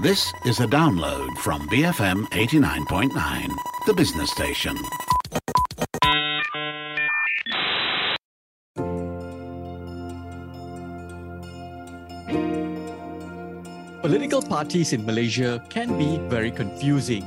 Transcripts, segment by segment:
This is a download from BFM 89.9, the business station. Political parties in Malaysia can be very confusing.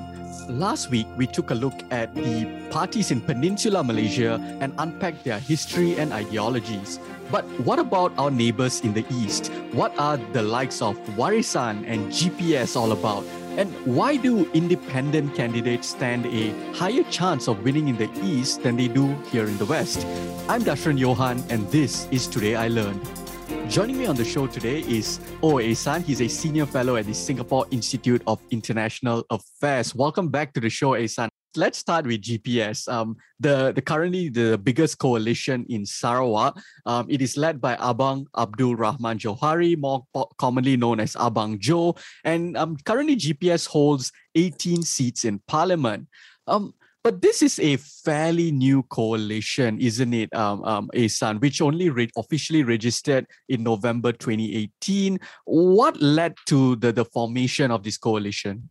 Last week, we took a look at the parties in Peninsular Malaysia and unpacked their history and ideologies. But what about our neighbors in the east? What are the likes of Warisan and GPS all about? And why do independent candidates stand a higher chance of winning in the east than they do here in the west? I'm Dashran Johan, and this is Today I Learned. Joining me on the show today is Oh Ei Sun. He's a senior fellow at the Singapore Institute of International Affairs. Welcome back to the show, Ei Sun. Let's start with GPS. Um, the, the currently the biggest coalition in Sarawak. Um, it is led by Abang Abdul Rahman Johari, more commonly known as Abang Joe, and um, currently GPS holds 18 seats in Parliament. Um, but this is a fairly new coalition, isn't it, um, um, Ei Sun, which only re- officially registered in November 2018. What led to the, the formation of this coalition?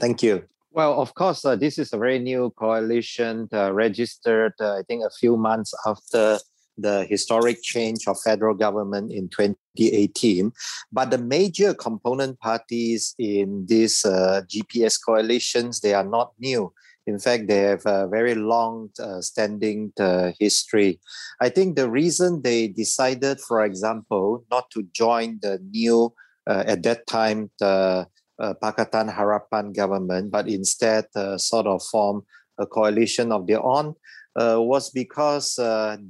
Thank you. Well, of course, uh, this is a very new coalition uh, registered, uh, I think, a few months after the historic change of federal government in 2018. But the major component parties in these uh, GPS coalitions, they are not new. In fact, they have a very long uh, standing uh, history. I think the reason they decided, for example, not to join the new, uh, at that time, the uh, Pakatan Harapan government, but instead uh, sort of form a coalition of their own, was because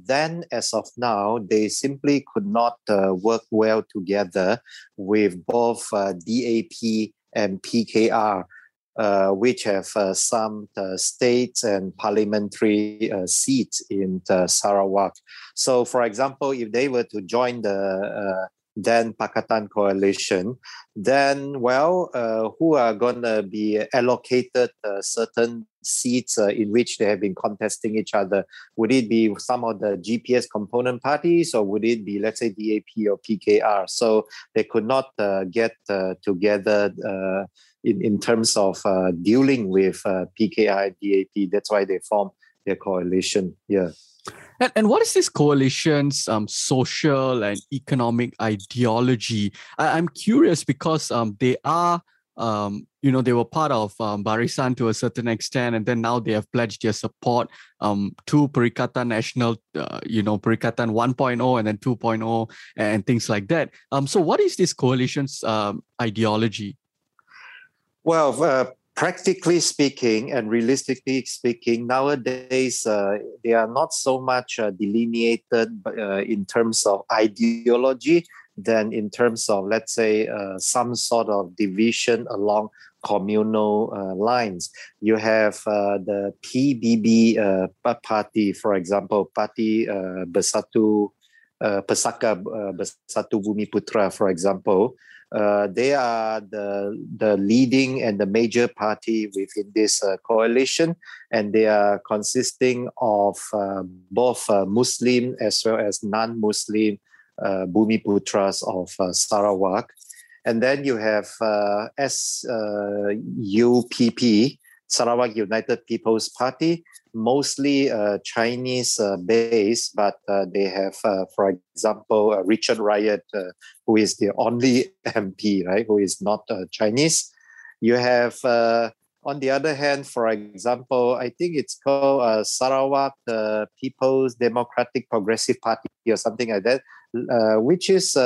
then, as of now, they simply could not work well together with both DAP and PKR uh, which have uh, some uh, states and parliamentary uh, seats in uh, Sarawak. So, for example, if they were to join the uh, then Pakatan coalition, then, well, who are going to be allocated certain seats in which they have been contesting each other? Would it be some of the GPS component parties or would it be, let's say, DAP or PKR? So they could not get together in, in terms of uh, dealing with uh, PKR DAP. That's why they formed their coalition. Yeah. And, and what is this coalition's um, social and economic ideology? I, am curious because um, they are, um, you know, they were part of um, Barisan to a certain extent, and then now they have pledged their support um, to Perikatan National, uh, you know, Perikatan 1.0 and then 2.0 and things like that. Um, so, what is this coalition's um, ideology? Well, uh, practically speaking and realistically speaking, nowadays uh, they are not so much uh, delineated uh, in terms of ideology than in terms of, let's say, uh, some sort of division along communal uh, lines. You have the PBB party, for example, Parti Bersatu. Pesaka Bersatu Bumi Putra, for example, uh, they are the, the leading and the major party within this uh, coalition, and they are consisting of uh, both uh, Muslim as well as non Muslim uh, Bumi Putras of Sarawak. And then you have SUPP, Sarawak United People's Party, mostly uh, Chinese uh, based, but uh, they have, uh, for example, uh, Richard Riot, uh, who is the only MP, right, who is not Chinese. You have, on the other hand, for example, I think it's called Sarawak People's Democratic Progressive Party or something like that, which is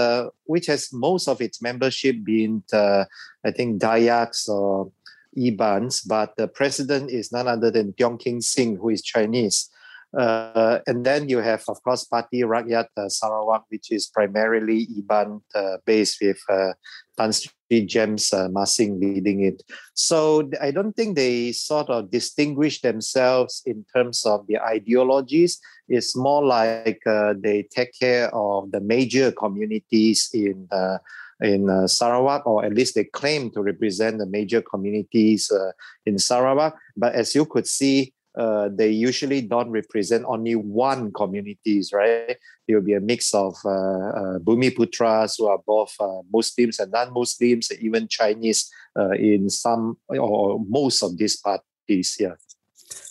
which has most of its membership been, I think, Dayaks or Ibans, but the president is none other than Tiong King Sing, who is Chinese. Uh, and then you have, of course, Party Rakyat uh, Sarawak, which is primarily Iban uh, based with uh, Tan Sri James uh, Masing leading it. So I don't think they sort of distinguish themselves in terms of their ideologies. It's more like uh, they take care of the major communities in uh, in uh, Sarawak, or at least they claim to represent the major communities uh, in Sarawak. But as you could see, uh, they usually don't represent only one communities, right? There will be a mix of uh, uh, Bumiputras who are both uh, Muslims and non-Muslims, and even Chinese uh, in some or most of these parties. Yeah.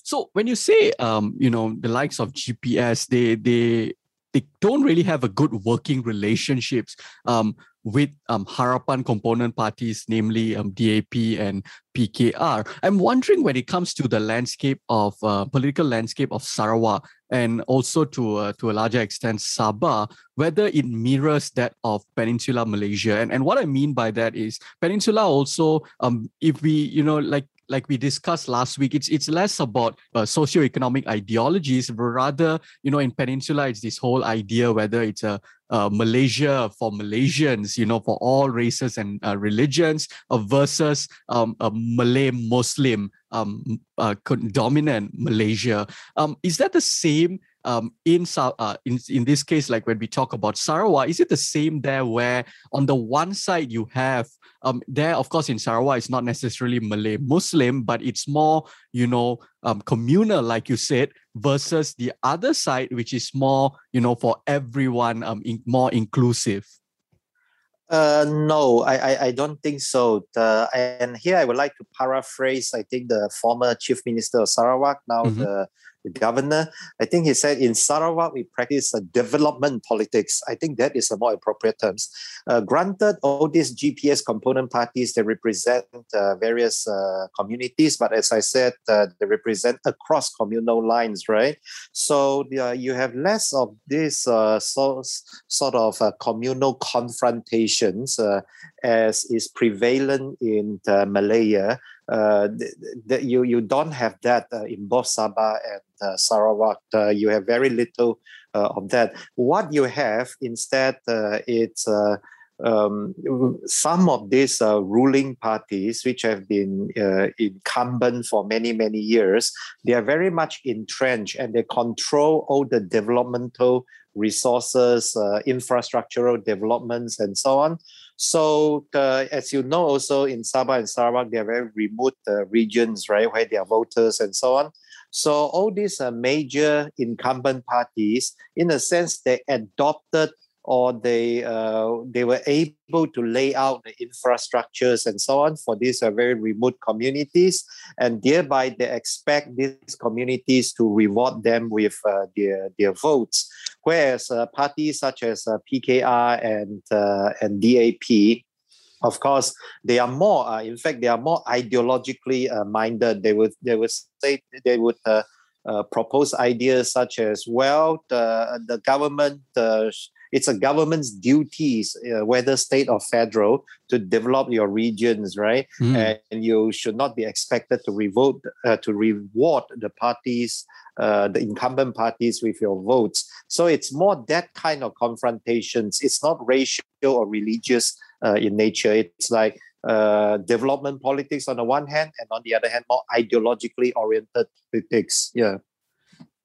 So when you say, um, you know, the likes of GPS, they they they don't really have a good working relationships um, with um, Harapan component parties, namely um, DAP and PKR. I'm wondering when it comes to the landscape of uh, political landscape of Sarawak and also to uh, to a larger extent Sabah, whether it mirrors that of Peninsula Malaysia. And and what I mean by that is Peninsula also, um, if we you know like like we discussed last week, it's it's less about uh, socioeconomic ideologies, but rather, you know, in Peninsula, it's this whole idea whether it's a Malaysia for Malaysians, you know, for all races and uh, religions, uh, versus um, a Malay Muslim um, uh, dominant Malaysia. Um, is that the same um, in, uh, in in this case, like when we talk about Sarawak, is it the same there? Where on the one side you have um, there, of course, in Sarawak, it's not necessarily Malay Muslim, but it's more, you know, um, communal, like you said, versus the other side, which is more, you know, for everyone, um, in, more inclusive. Uh, no, I, I, I don't think so. The, and here I would like to paraphrase, I think, the former Chief Minister of Sarawak, now mm-hmm. the the governor. I think he said in Sarawak we practice a development politics. I think that is a more appropriate terms. Uh, granted, all these GPS component parties they represent uh, various uh, communities, but as I said, uh, they represent across communal lines, right? So you have less of this uh, so, sort of uh, communal confrontations as is prevalent in Malaya uh, th- you you don't have that uh, in both Sabah and uh, Sarawak. Uh, you have very little uh, of that. What you have instead, uh, it's um, some of these ruling parties, which have been incumbent for many many years, they are very much entrenched and they control all the developmental resources, infrastructural developments, and so on. So, uh, as you know, also in Sabah and Sarawak, they are very remote uh, regions, right, where there are voters and so on. So, all these uh, major incumbent parties, in a sense, they adopted or they uh, they were able to lay out the infrastructures and so on for these uh, very remote communities, and thereby they expect these communities to reward them with uh, their their votes. Whereas uh, parties such as uh, PKR and uh, and DAP of course they are more in fact they are more ideologically minded they would they would say they would propose ideas such as well the, the government it's a government's duties, uh, whether state or federal, to develop your regions, right? Mm. And you should not be expected to revote uh, to reward the parties, uh, the incumbent parties, with your votes. So it's more that kind of confrontations. It's not racial or religious uh, in nature. It's like uh, development politics on the one hand, and on the other hand, more ideologically oriented politics. Yeah.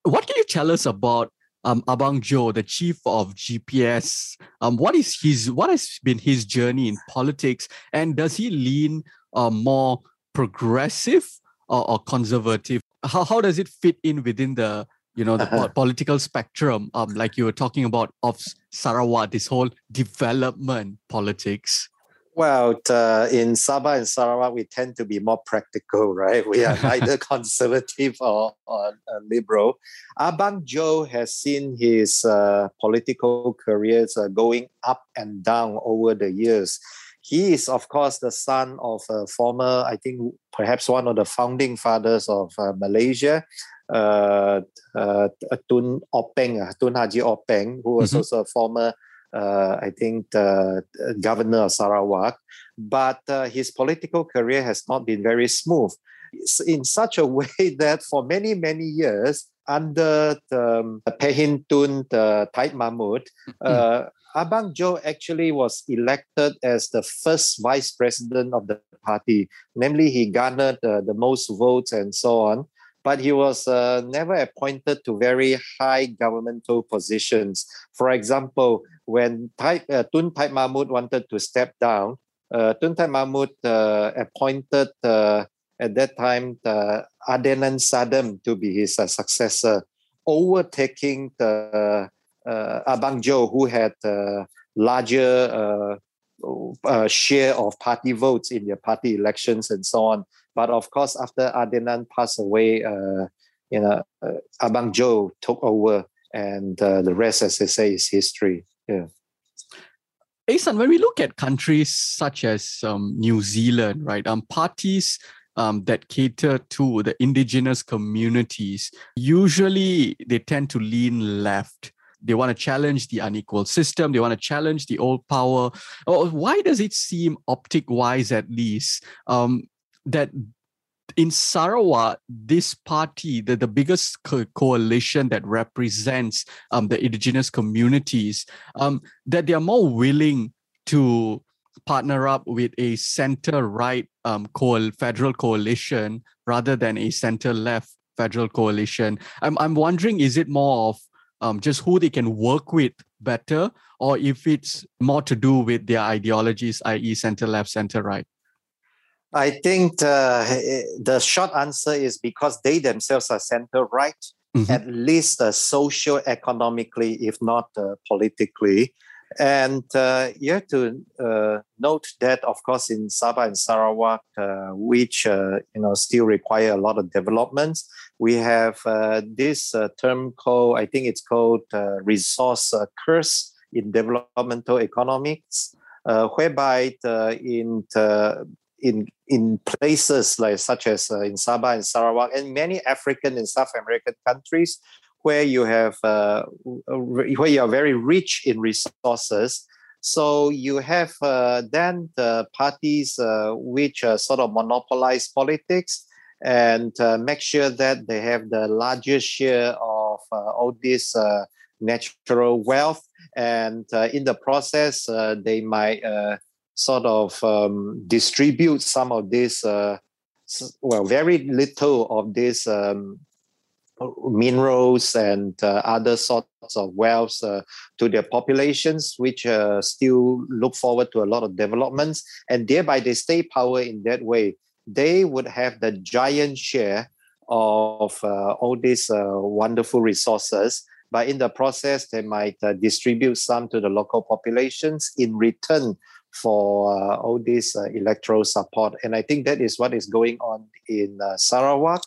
What can you tell us about um, Abang Joe, the chief of GPS. Um, what is his? What has been his journey in politics, and does he lean uh, more progressive or, or, conservative? How how does it fit in within the you know the uh-huh. political spectrum? Um, like you were talking about of Sarawak, this whole development politics. Well, uh, in Sabah and Sarawak, we tend to be more practical, right? We are neither conservative or, or uh, liberal. Abang Joe has seen his uh, political careers uh, going up and down over the years. He is, of course, the son of a former, I think, perhaps one of the founding fathers of uh, Malaysia, uh, Tun Openg, Tun Haji Openg, who was mm-hmm. also a former uh, I think, the governor of Sarawak. But uh, his political career has not been very smooth in such a way that for many, many years, under the Pehin Tun, the Taib Mahmud, mm-hmm. uh, Abang Joe actually was elected as the first vice president of the party. Namely, he garnered uh, the most votes and so on but he was uh, never appointed to very high governmental positions. For example, when Taib, uh, Tun Taib Mahmud wanted to step down, uh, Tun Taib Mahmud uh, appointed uh, at that time the Adenan Satem to be his uh, successor, overtaking the uh, Abang Joe, who had uh, larger uh, share of party votes in their party elections and so on. But of course, after Adenan passed away, uh, you know, uh, Abang Joe took over, and uh, the rest, as they say, is history. Yeah. Ei Sun, when we look at countries such as um, New Zealand, right, um, parties um, that cater to the indigenous communities, usually they tend to lean left. They want to challenge the unequal system. They want to challenge the old power. Oh, why does it seem optic wise, at least, um, that in Sarawak, this party, the, the biggest co- coalition that represents um, the indigenous communities, um, that they are more willing to partner up with a center right um, co- federal coalition rather than a center left federal coalition. I'm, I'm wondering, is it more of um, just who they can work with better, or if it's more to do with their ideologies, i.e., center left, center right? I think uh, the short answer is because they themselves are center right, mm-hmm. at least uh, socio economically, if not uh, politically. And uh, you have to uh, note that, of course, in Sabah and Sarawak, uh, which you know still require a lot of developments, we have this term called, I think it's called resource curse in developmental economics, whereby in in in places like such as uh, in Sabah and Sarawak and many African and South American countries where you have uh, where you are very rich in resources. So you have uh, then the parties uh, which sort of monopolize politics and uh, make sure that they have the largest share of uh, all this natural wealth, and in the process they might sort of um, distribute some of this, uh, well, very little of these um, minerals and uh, other sorts of wealth uh, to their populations, which uh, still look forward to a lot of developments, and thereby they stay power in that way. They would have the giant share of uh, all these uh, wonderful resources, but in the process, they might distribute some to the local populations in return for uh, all this uh, electoral support. And I think that is what is going on in uh, Sarawak.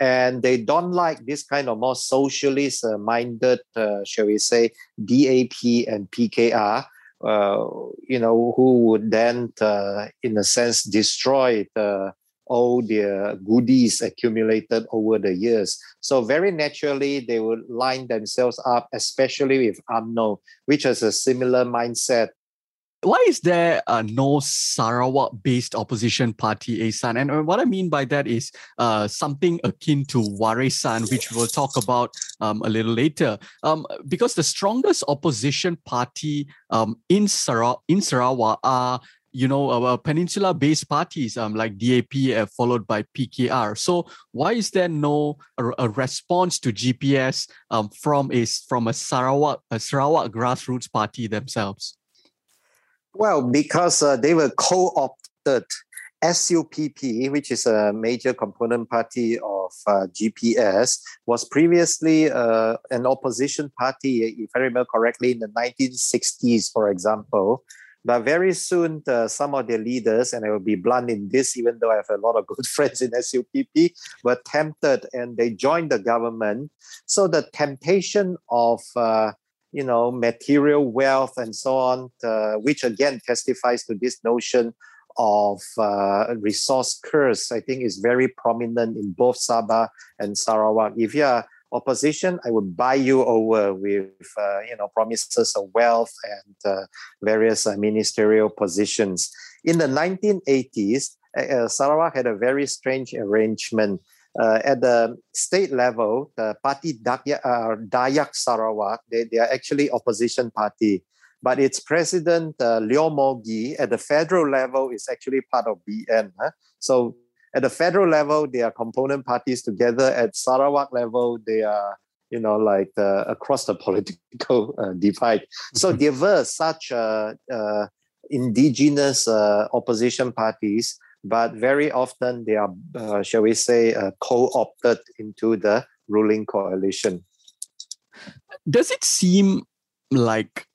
And they don't like this kind of more socialist minded, shall we say, DAP and PKR. Uh, you know, who would then, uh, in a sense, destroy the, all the goodies accumulated over the years. So very naturally, they would line themselves up, especially with UMNO, which has a similar mindset why is there uh, no Sarawak-based opposition party, Ei Sun? And uh, what I mean by that is uh, something akin to Warisan, which we'll talk about um, a little later. Um, because the strongest opposition party um, in, Sarawak, in Sarawak are you know, uh, peninsula-based parties um, like DAP uh, followed by PKR. So why is there no a, a response to GPS um, from a from a Sarawak a Sarawak grassroots party themselves? Well, because uh, they were co-opted. SUPP, which is a major component party of uh, GPS, was previously uh, an opposition party, if I remember correctly, in the 1960s, for example. But very soon, uh, some of their leaders, and I will be blunt in this, even though I have a lot of good friends in SUPP, were tempted and they joined the government. So the temptation of uh, you know, material wealth and so on, uh, which again testifies to this notion of uh, resource curse, I think is very prominent in both Sabah and Sarawak. If you're opposition, I would buy you over with, uh, you know, promises of wealth and uh, various uh, ministerial positions. In the 1980s, uh, Sarawak had a very strange arrangement uh, at the state level, the party Dayak, uh, Dayak Sarawak, they, they are actually opposition party. But its president, uh, Leo Mogi, at the federal level is actually part of BN. Huh? So at the federal level, they are component parties together. At Sarawak level, they are, you know, like uh, across the political uh, divide. So mm-hmm. there were such uh, uh indigenous uh, opposition parties but very often they are, uh, shall we say, uh, co-opted into the ruling coalition. Does it seem like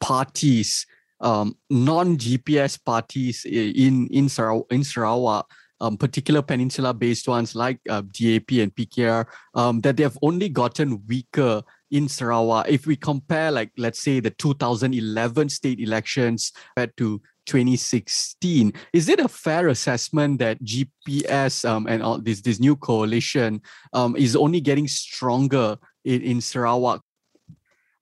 parties, um, non-GPS parties in in, Sarawak, in Sarawak, um, particular peninsula-based ones like uh, DAP and PKR, um, that they have only gotten weaker in Sarawak. If we compare, like let's say, the 2011 state elections compared to 2016. Is it a fair assessment that GPS um, and all this this new coalition um, is only getting stronger in, in Sarawak?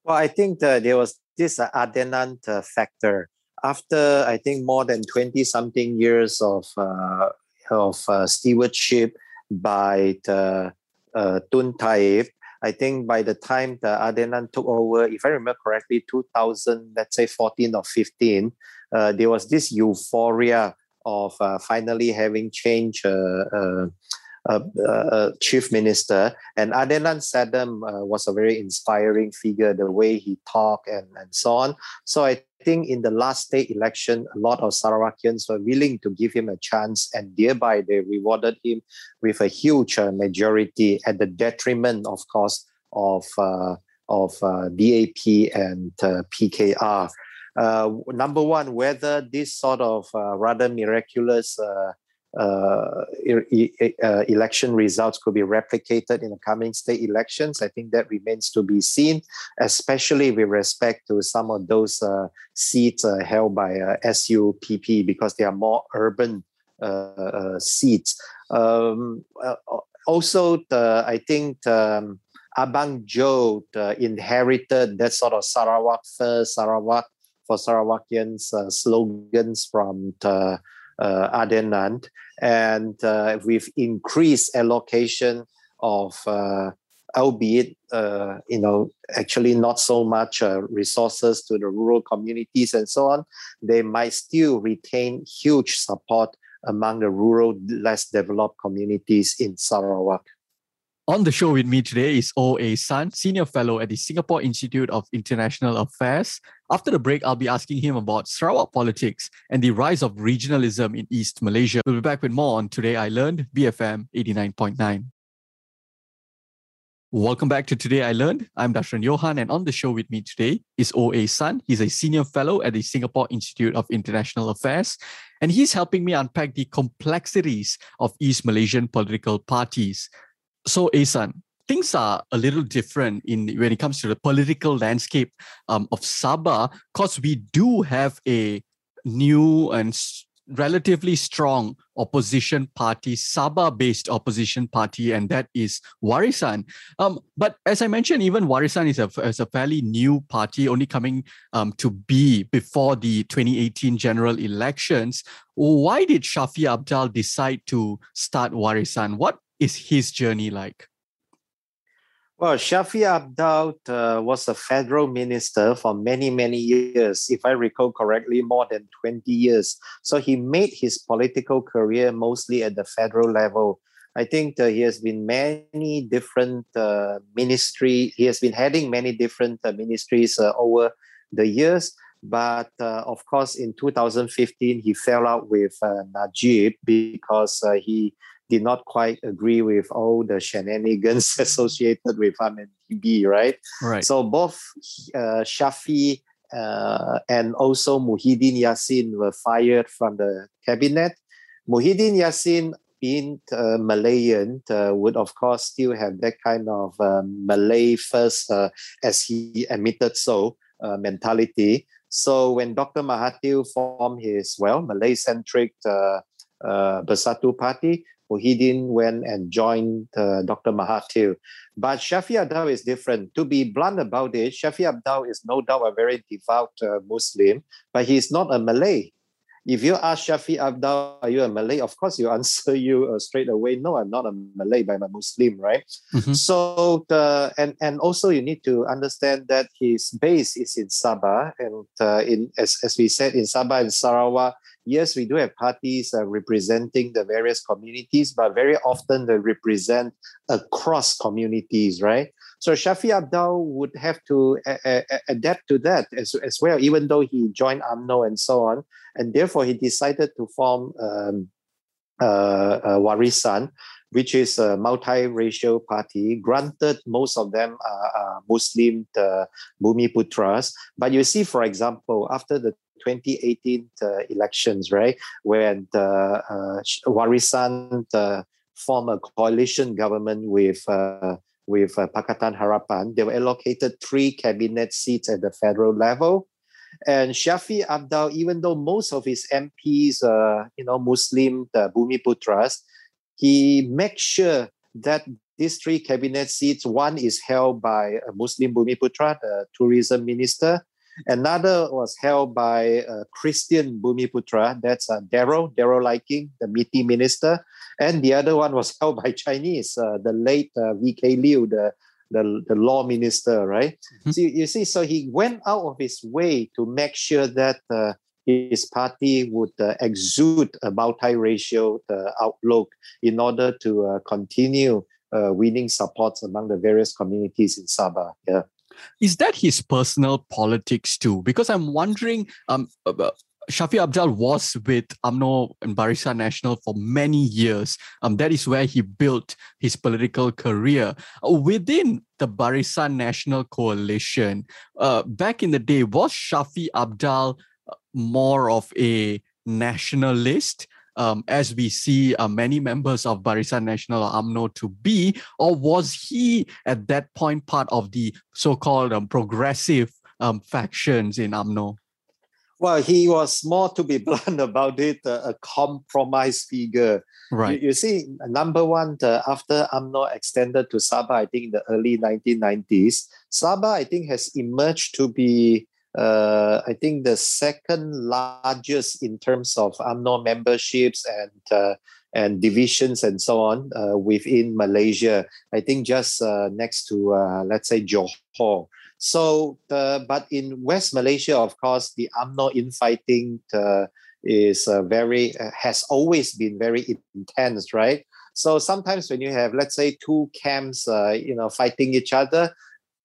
Well, I think that there was this uh, Adenan uh, factor. After I think more than 20 something years of uh, of uh, stewardship by the, uh, Tun Taib, I think by the time the Adenan took over, if I remember correctly, 2000, let's say 14 or 15, uh, there was this euphoria of uh, finally having changed uh, uh, uh, uh, chief minister. And Adenan Satem was a very inspiring figure, the way he talked and, and so on. So I think in the last state election, a lot of Sarawakians were willing to give him a chance, and thereby they rewarded him with a huge majority at the detriment, of course, of of DAP and PKR. Uh, number one, whether this sort of uh, rather miraculous uh, uh, uh, election results could be replicated in the coming state elections. I think that remains to be seen, especially with respect to some of those uh, seats held by SUPP because they are more urban seats. Um, also, the, I think um, Abang Joe inherited that sort of Sarawak first, Sarawak for Sarawakians uh, slogans from the, uh, Adenan. And uh, with increased allocation of uh, albeit uh, you know actually not so much uh, resources to the rural communities and so on they might still retain huge support among the rural less developed communities in sarawak on the show with me today is O.A. Sun, Senior Fellow at the Singapore Institute of International Affairs. After the break, I'll be asking him about Sarawak politics and the rise of regionalism in East Malaysia. We'll be back with more on Today I Learned, BFM 89.9. Welcome back to Today I Learned. I'm Dashran Johan, and on the show with me today is O.A. Sun. He's a senior fellow at the Singapore Institute of International Affairs, and he's helping me unpack the complexities of East Malaysian political parties. So, Ei Sun, things are a little different in when it comes to the political landscape um, of Sabah, because we do have a new and relatively strong opposition party, Sabah-based opposition party, and that is Warisan. Um, but as I mentioned, even Warisan is a, is a fairly new party, only coming um, to be before the 2018 general elections. Why did Shafie Apdal decide to start Warisan? What is his journey like? Well, Shafie Apdal uh, was a federal minister for many, many years. If I recall correctly, more than 20 years. So he made his political career mostly at the federal level. I think uh, he has been many different uh, ministry. He has been heading many different uh, ministries uh, over the years. But uh, of course, in 2015, he fell out with Najib because he did not quite agree with all the shenanigans associated with 1MDB, right? Right. So both uh, Shafie uh, and also Muhyiddin Yassin were fired from the cabinet. Muhyiddin Yassin, being uh, Malayan, uh, would of course still have that kind of uh, Malay first, uh, as he admitted so, uh, mentality. So when Dr. Mahathir formed his, well, Malay-centric Bersatu Party, Muhyiddin went and joined uh, Dr. Mahathir. But Shafie Apdal is different. To be blunt about it, Shafie Apdal is no doubt a very devout uh, Muslim, but he is not a Malay. If you ask Shafie Apdal, are you a Malay? Of course, you answer you uh, straight away. No, I'm not a Malay, but I'm a Muslim, right? Mm-hmm. So, the, and and also you need to understand that his base is in Sabah, and uh, in as as we said in Sabah and Sarawak, yes, we do have parties uh, representing the various communities, but very often they represent across communities, right? So Shafie Apdal would have to adapt to that as, as well, even though he joined UMNO and so on. And therefore, he decided to form um, Warisan, which is a multiracial party. Granted, most of them are, are Muslim uh, Bumiputras. But you see, for example, after the 2018 uh, elections, right, when the, uh, Warisan uh, formed a coalition government with uh, with uh, Pakatan Harapan, they were allocated three cabinet seats at the federal level. And Shafie Apdal, even though most of his MPs are, you know, Muslim uh, Bumiputras, he makes sure that these three cabinet seats, one is held by a Muslim Bumiputra, the tourism minister. Another was held by a Christian Bumiputra, that's uh, Darell, Darell Leiking, the MITI minister. And the other one was held by Chinese, uh, the late uh, VK Liew, the, the, the law minister, right? Mm-hmm. So you, you, see, so he went out of his way to make sure that uh, his party would uh, exude a multiracial uh, outlook in order to uh, continue uh, winning supports among the various communities in Sabah. Yeah. Is that his personal politics too? Because I'm wondering, um, uh, Shafie Apdal was with UMNO and Barisan National for many years. Um, that is where he built his political career. within the Barisan National Coalition, uh, back in the day, was Shafie Apdal more of a nationalist, um, as we see uh, many members of Barisan Nasional or UMNO to be, or was he at that point part of the so-called um, progressive um, factions in UMNO? Well, he was more, to be blunt about it, uh, a compromise figure. Right. You, you see, number one, uh, after UMNO extended to Sabah, I think in the early 1990s, Sabah, I think, has emerged to be uh, I think the second largest in terms of UMNO memberships and uh, and divisions and so on uh, within Malaysia. I think just uh, next to uh, let's say Johor. So, but in West Malaysia, of course, the UMNO infighting is very has always been very intense, right? So sometimes when you have, let's say, two camps, you know, fighting each other,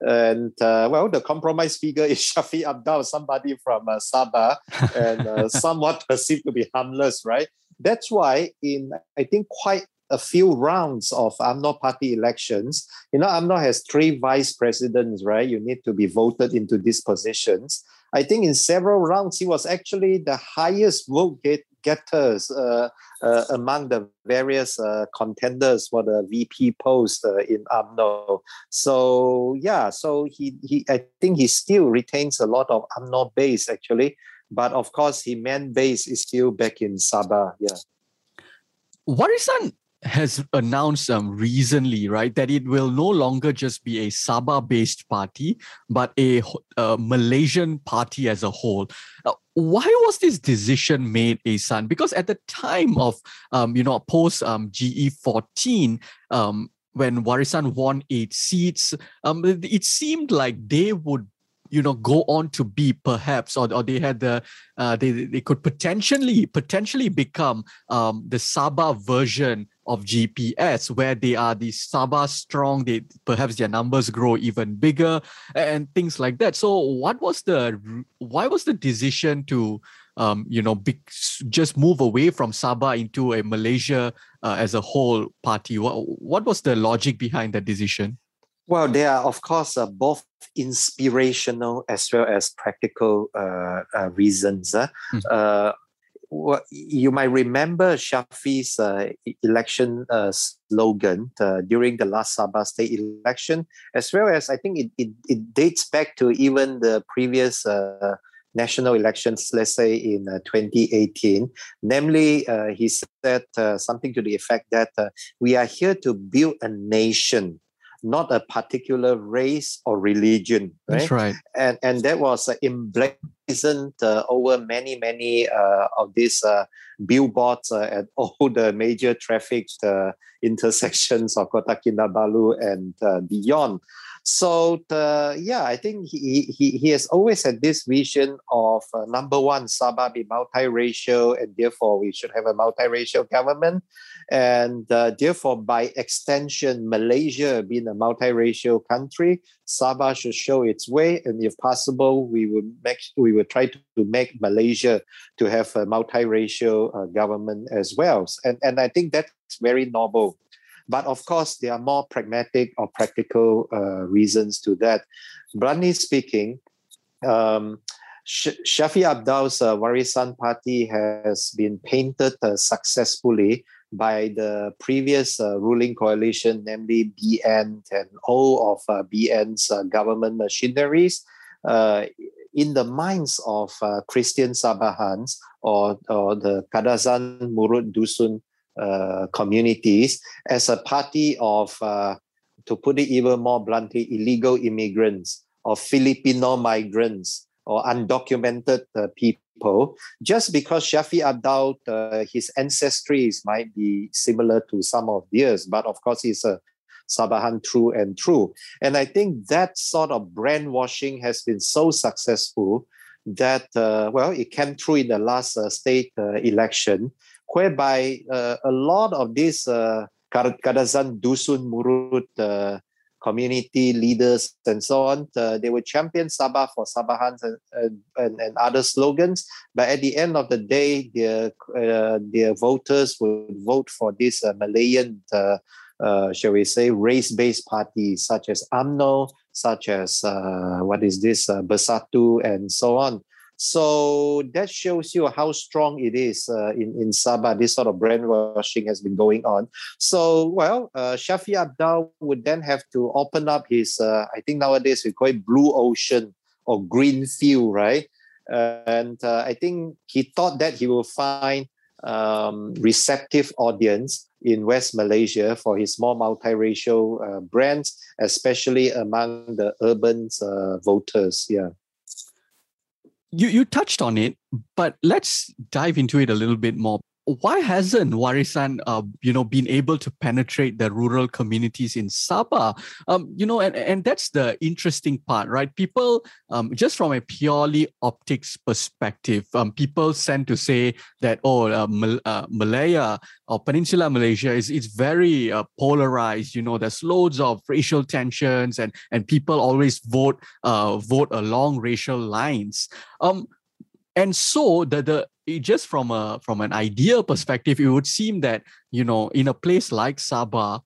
and uh, well, the compromise figure is Shafie Apdal, somebody from uh, Sabah, and uh, somewhat perceived to be harmless, right? That's why in I think quite a few rounds of UMNO party elections, you know, UMNO has three vice presidents, right? You need to be voted into these positions. I think in several rounds, he was actually the highest vote get, getters uh, uh, among the various uh, contenders for the VP post in UMNO. So yeah, so he he I think he still retains a lot of UMNO base actually, but of course his main base is still back in Sabah. Yeah. Warisan has announced um, recently, right, that it will no longer just be a Sabah-based party, but a, Malaysian party as a whole. Why was this decision made, Ei Sun? Because at the time of, um, you know, post um, GE14, um, when Warisan won eight seats, um, it seemed like they would you know go on to be perhaps or, or they had the uh, they they could potentially potentially become um, the Sabah version of GPS, where they are the Sabah strong, they perhaps their numbers grow even bigger and things like that. So, what was the why was the decision to um, you know be, just move away from Sabah into a Malaysia uh, as a whole party? What what was the logic behind that decision? Well, there are of course uh, both inspirational as well as practical uh, uh reasons. Mm-hmm you might remember Shafie's uh, election uh, slogan uh, during the last Sabah state election, as well as I think it, it, it dates back to even the previous uh, national elections, let's say in uh, 2018. Namely, uh, he said something to the effect that we are here to build a nation not a particular race or religion. Right? That's right. And and that was uh, emblazoned uh, over many many uh, of these uh, billboards uh, at all the major traffic uh, intersections of Kota Kinabalu and beyond. So the, yeah, I think he, he he has always had this vision of uh, number one, Sabah be multiracial, and therefore we should have a multiracial government, and uh, therefore by extension, Malaysia being a multiracial country, Sabah should show its way, and if possible, we would make we would try to, make Malaysia to have a multiracial uh, government as well, and and I think that's very noble. But of course, there are more pragmatic or practical uh, reasons to that. Bluntly speaking, um, Sh- Shafie Apdal's uh, Warisan Party has been painted uh, successfully by the previous uh, ruling coalition, namely BN and all of uh, BN's uh, government machineries, uh, in the minds of Christian Sabahans or, or the Kadazan Murut Dusun uh, communities as a party of, uh, to put it even more bluntly, illegal immigrants or Filipino migrants or undocumented uh, people. Just because Shafie Apdal, uh, his ancestries might be similar to some of theirs, but of course he's a Sabahan true and true. And I think that sort of brainwashing has been so successful that, uh, well, it came through in the last state election whereby uh, a lot of these uh, Kadazan Dusun Murut uh, community leaders and so on, uh, they would champion Sabah for Sabahans and, and, and, other slogans. But at the end of the day, their, uh, their voters would vote for this uh, Malayan, shall we say, race-based parties such as UMNO, such as, what is this, Bersatu and so on. So that shows you how strong it is uh, in, in Sabah. This sort of brainwashing has been going on. So, well, uh, Shafie Apdal would then have to open up his, uh, I think nowadays we call it blue ocean or green field, right? And uh, I think he thought that he will find um, receptive audience in West Malaysia for his more multiracial uh, brands, especially among the urban uh, voters. Yeah you you touched on it, but let's dive into it a little bit more why hasn't Warisan, uh, you know, been able to penetrate the rural communities in Sabah? Um, you know, and, and that's the interesting part, right? People, um, just from a purely optics perspective, um, people tend to say that, oh, uh, Mal- uh, Malaya or Peninsular Malaysia is, is very uh, polarized. You know, there's loads of racial tensions and, and people always vote, uh, vote along racial lines. Um, and so the the just from a from an idea perspective, it would seem that you know in a place like Sabah,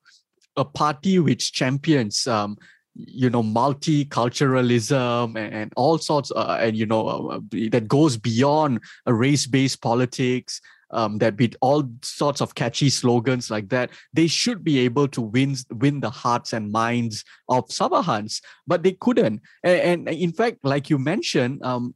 a party which champions um, you know multiculturalism and, and all sorts uh, and you know uh, that goes beyond a race-based politics um, that with all sorts of catchy slogans like that, they should be able to win win the hearts and minds of Sabahans, but they couldn't. And, and in fact, like you mentioned, um,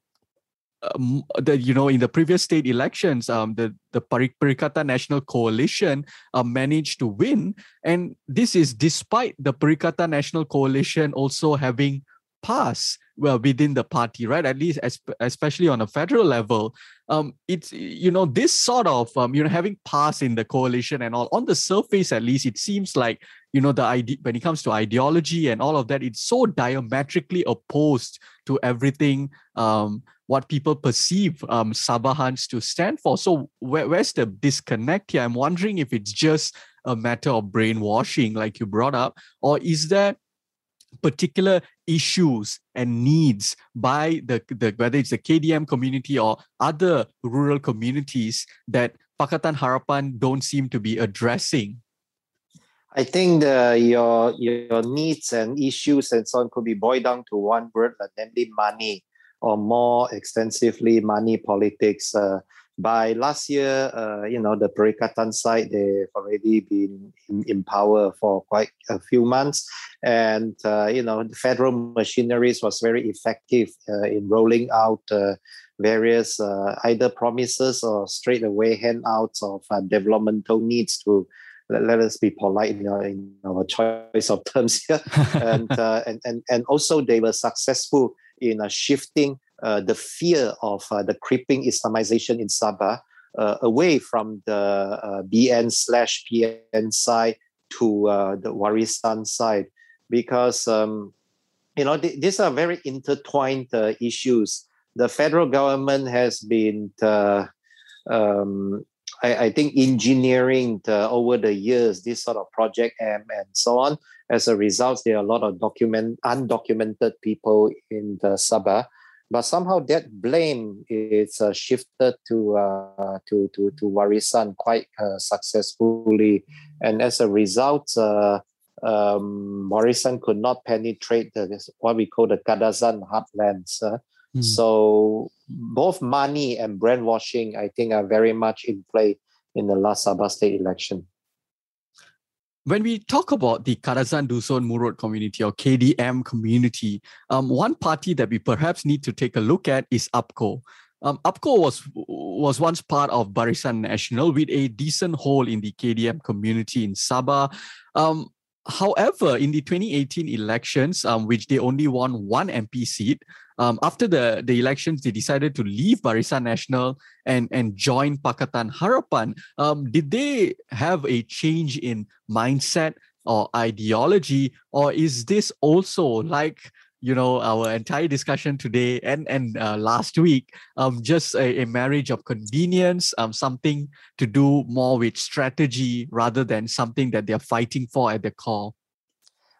um, you know in the previous state elections, um, the the Perikatan National Coalition uh, managed to win, and this is despite the Perikatan National Coalition also having passed well within the party, right? At least, as, especially on a federal level, um, it's you know this sort of um, you know having passed in the coalition and all on the surface at least, it seems like you know the idea when it comes to ideology and all of that, it's so diametrically opposed to everything um what people perceive um, Sabahans to stand for. So where, where's the disconnect here? I'm wondering if it's just a matter of brainwashing, like you brought up, or is there particular issues and needs by the, the whether it's the KDM community or other rural communities that Pakatan Harapan don't seem to be addressing? I think the, your your needs and issues and so on could be boiled down to one word, namely money or more extensively money politics. Uh, by last year, uh, you know, the Perikatan side, they've already been in, in power for quite a few months. And, uh, you know, the federal machineries was very effective uh, in rolling out uh, various uh, either promises or straight away handouts of developmental needs to let, us be polite in our, in our choice of terms here. and, and, and, and also they were successful in uh, shifting uh, the fear of uh, the creeping Islamization in Sabah away from the BN slash PN side to the Warisan side. Because um, you know, th- these are very intertwined uh, issues. The federal government has been, uh, um, I, I, think, engineering the, over the years this sort of Project M and so on. As a result, there are a lot of document undocumented people in the Sabah but somehow that blame is uh, shifted to uh, to to to Warisan quite uh, successfully, and as a result, uh, um, Warisan could not penetrate the, what we call the Kadazan heartlands. Mm. So both money and brainwashing, I think, are very much in play in the last Sabah state election when we talk about the Kadazan Dusun Murut community or KDM community, um, one party that we perhaps need to take a look at is UPKO. Um, UPKO was was once part of Barisan Nasional with a decent hold in the KDM community in Sabah. Um, however, in the 2018 elections, um, which they only won one MP seat, um, after the, the elections, they decided to leave Barisan Nasional and, and join Pakatan Harapan. Um, did they have a change in mindset or ideology, or is this also like you know our entire discussion today and and uh, last week um just a, a, marriage of convenience um something to do more with strategy rather than something that they're fighting for at the core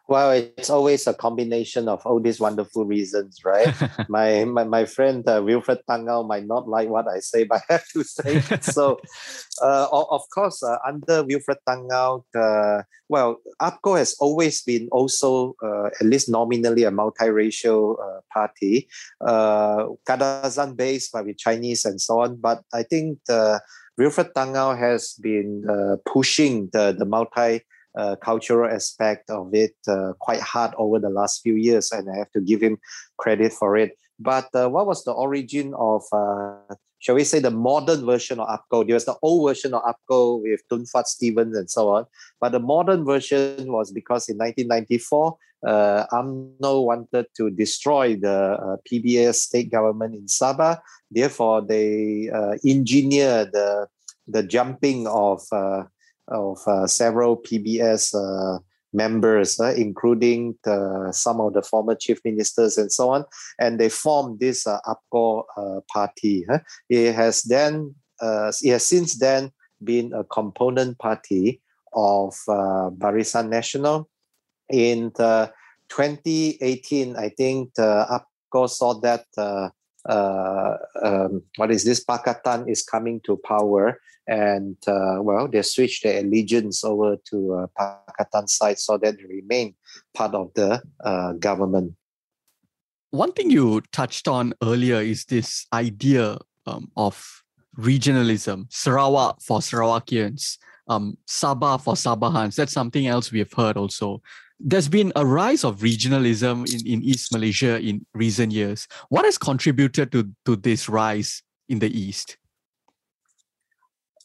well, it's always a combination of all these wonderful reasons, right? my, my my friend uh, Wilfred Tangau might not like what I say, but I have to say so. Uh, of course, uh, under Wilfred Tangau, uh, well, UPKO has always been also, uh, at least nominally, a multiracial uh, party, uh, Kadazan based, but with Chinese and so on. But I think the Wilfred Tangau has been uh, pushing the, the multi uh, cultural aspect of it uh, quite hard over the last few years, and I have to give him credit for it. But uh, what was the origin of, uh, shall we say, the modern version of UPKO? There was the old version of UPKO with Tun Fuad Stephens and so on. But the modern version was because in 1994, uh, UMNO wanted to destroy the uh, PBS state government in Sabah. Therefore, they uh, engineered the, the jumping of of uh, several PBS uh, members, uh, including the, some of the former chief ministers and so on, and they formed this uh, UPKO uh, party. Huh? It has then, uh, it has since then been a component party of uh, Barisan Nasional. In 2018, I think the UPKO saw that um, what is this Pakatan is coming to power, and uh, well, they switched their allegiance over to uh, Pakatan side so that they remain part of the uh, government. One thing you touched on earlier is this idea um, of regionalism, Sarawak for Sarawakians, um, Sabah for Sabahans. That's something else we have heard also there's been a rise of regionalism in, in East Malaysia in recent years. What has contributed to, to this rise in the East?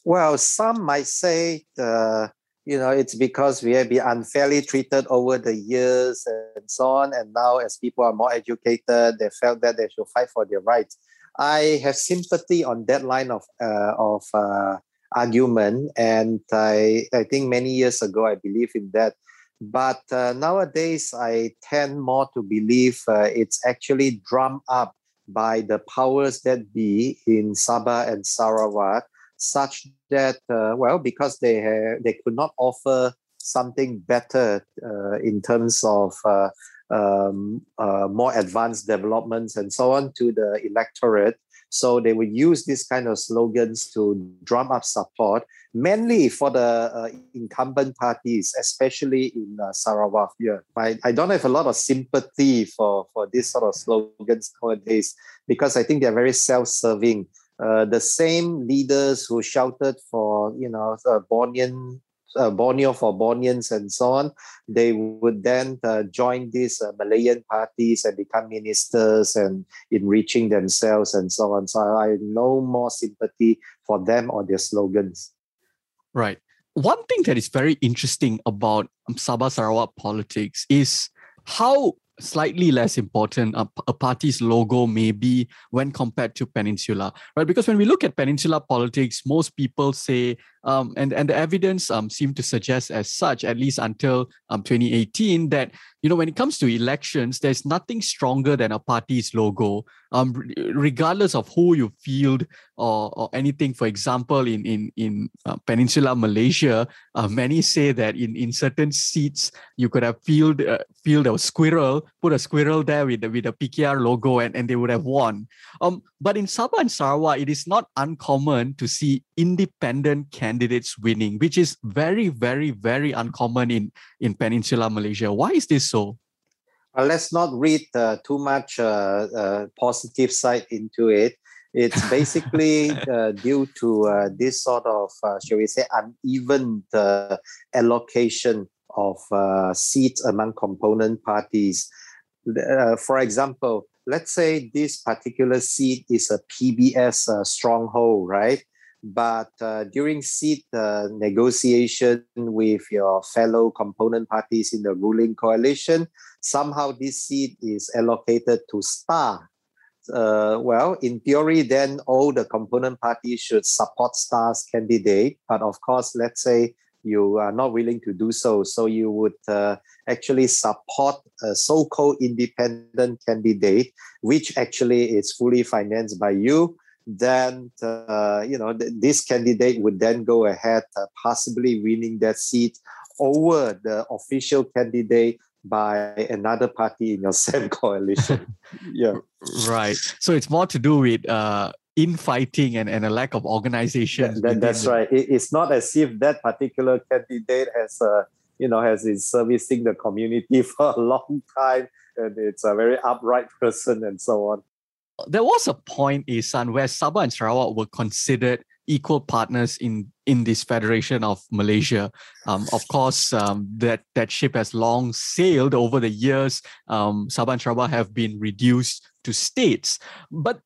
Well, some might say, uh, you know, it's because we have been unfairly treated over the years and so on. And now, as people are more educated, they felt that they should fight for their rights. I have sympathy on that line of uh, of uh, argument, and I I think many years ago I believe in that. But uh, nowadays, I tend more to believe uh, it's actually drummed up by the powers that be in Sabah and Sarawak, such that, uh, well, because they, have, they could not offer something better uh, in terms of uh, um, uh, more advanced developments and so on to the electorate. So they would use these kind of slogans to drum up support mainly for the uh, incumbent parties, especially in uh, Sarawak. Yeah, I, I don't have a lot of sympathy for, for this sort of slogans nowadays because I think they're very self-serving. Uh, the same leaders who shouted for, you know, uh, Bornean uh, Borneo for Borneans and so on, they would then uh, join these uh, Malayan parties and become ministers and enriching themselves and so on. So I have no more sympathy for them or their slogans. Right. One thing that is very interesting about Sabah Sarawak politics is how slightly less important a, a, party's logo may be when compared to Peninsula, right? Because when we look at Peninsula politics, most people say um, and and the evidence um, seemed to suggest as such, at least until um, 2018, that you know when it comes to elections, there's nothing stronger than a party's logo, um, regardless of who you field or, or anything. For example, in in in uh, Peninsular Malaysia, uh, many say that in in certain seats you could have field uh, field a squirrel, put a squirrel there with the, with a PKR logo, and, and they would have won. Um, but in Sabah and Sarawak, it is not uncommon to see independent candidates winning, which is very, very, very uncommon in, in Peninsular Malaysia. Why is this so? Uh, let's not read uh, too much uh, uh positive side into it. It's basically uh, due to uh, this sort of, shall we say, uneven allocation of seats among component parties. for example, let's say this particular seat is a PBS uh, stronghold, right? But uh, during seat uh, negotiation with your fellow component parties in the ruling coalition, somehow this seat is allocated to Star. Uh, well, in theory, then all the component parties should support Star's candidate. But of course, let's say you are not willing to do so. So you would uh, actually support a so-called independent candidate, which actually is fully financed by you. Then uh, you know th- this candidate would then go ahead, uh, possibly winning that seat over the official candidate by another party in your same coalition. yeah. Right. So it's more to do with uh, infighting and, and a lack of organization. That, that's the... right. It, it's not as if that particular candidate has, uh, you know, has been servicing the community for a long time and it's a very upright person and so on. There was a point, Ei Sun, where Sabah and Sarawak were considered equal partners in in this federation of Malaysia. Um, of course, um, that that ship has long sailed over the years. Um, Sabah and Sarawak have been reduced to states, but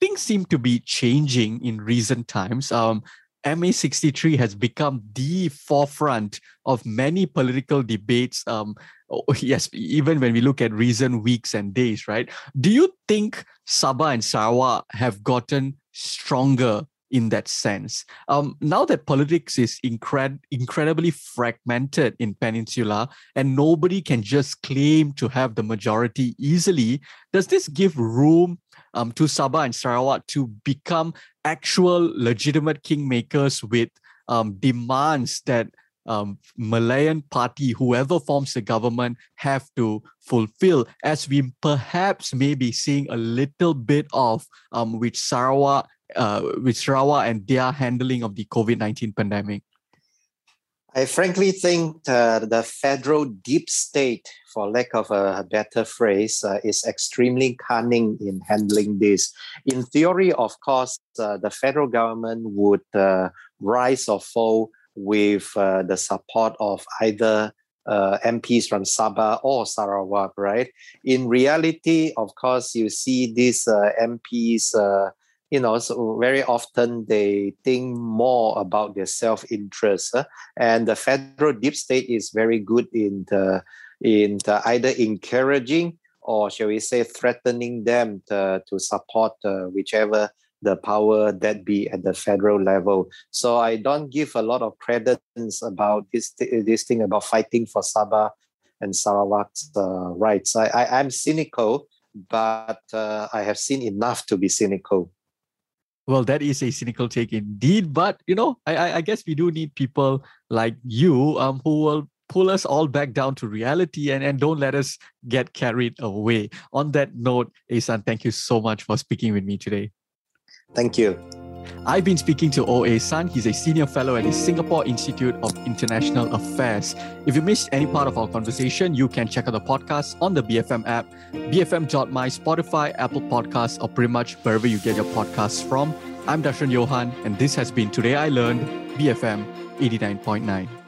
things seem to be changing in recent times. Um, MA63 has become the forefront of many political debates. Um, oh, yes, even when we look at recent weeks and days, right? Do you think Sabah and Sarawak have gotten stronger in that sense. Um, now that politics is incred- incredibly fragmented in Peninsula and nobody can just claim to have the majority easily, does this give room um, to Sabah and Sarawak to become actual legitimate kingmakers with um, demands that um, Malayan party, whoever forms the government, have to fulfill, as we perhaps may be seeing a little bit of um, with Sarawak uh, with Sarawak and their handling of the COVID 19 pandemic? I frankly think uh, the federal deep state, for lack of a better phrase, uh, is extremely cunning in handling this. In theory, of course, uh, the federal government would uh, rise or fall with uh, the support of either uh, MPs from Sabah or Sarawak, right? In reality, of course, you see these MPs you know, so very often they think more about their self-interest. Uh, and the federal deep state is very good in the, in the either encouraging or shall we say threatening them to, to support uh, whichever the power that be at the federal level. So I don't give a lot of credence about this this thing about fighting for Sabah and Sarawak's uh, rights. I, I am cynical, but uh, I have seen enough to be cynical. Well, that is a cynical take indeed. But you know, I, I guess we do need people like you um, who will pull us all back down to reality and, and don't let us get carried away. On that note, Ei Sun, thank you so much for speaking with me today. Thank you. I've been speaking to O.A. Sun. He's a senior fellow at the Singapore Institute of International Affairs. If you missed any part of our conversation, you can check out the podcast on the BFM app, bfm.my, Spotify, Apple Podcasts, or pretty much wherever you get your podcasts from. I'm Darshan Johan, and this has been Today I Learned, BFM 89.9.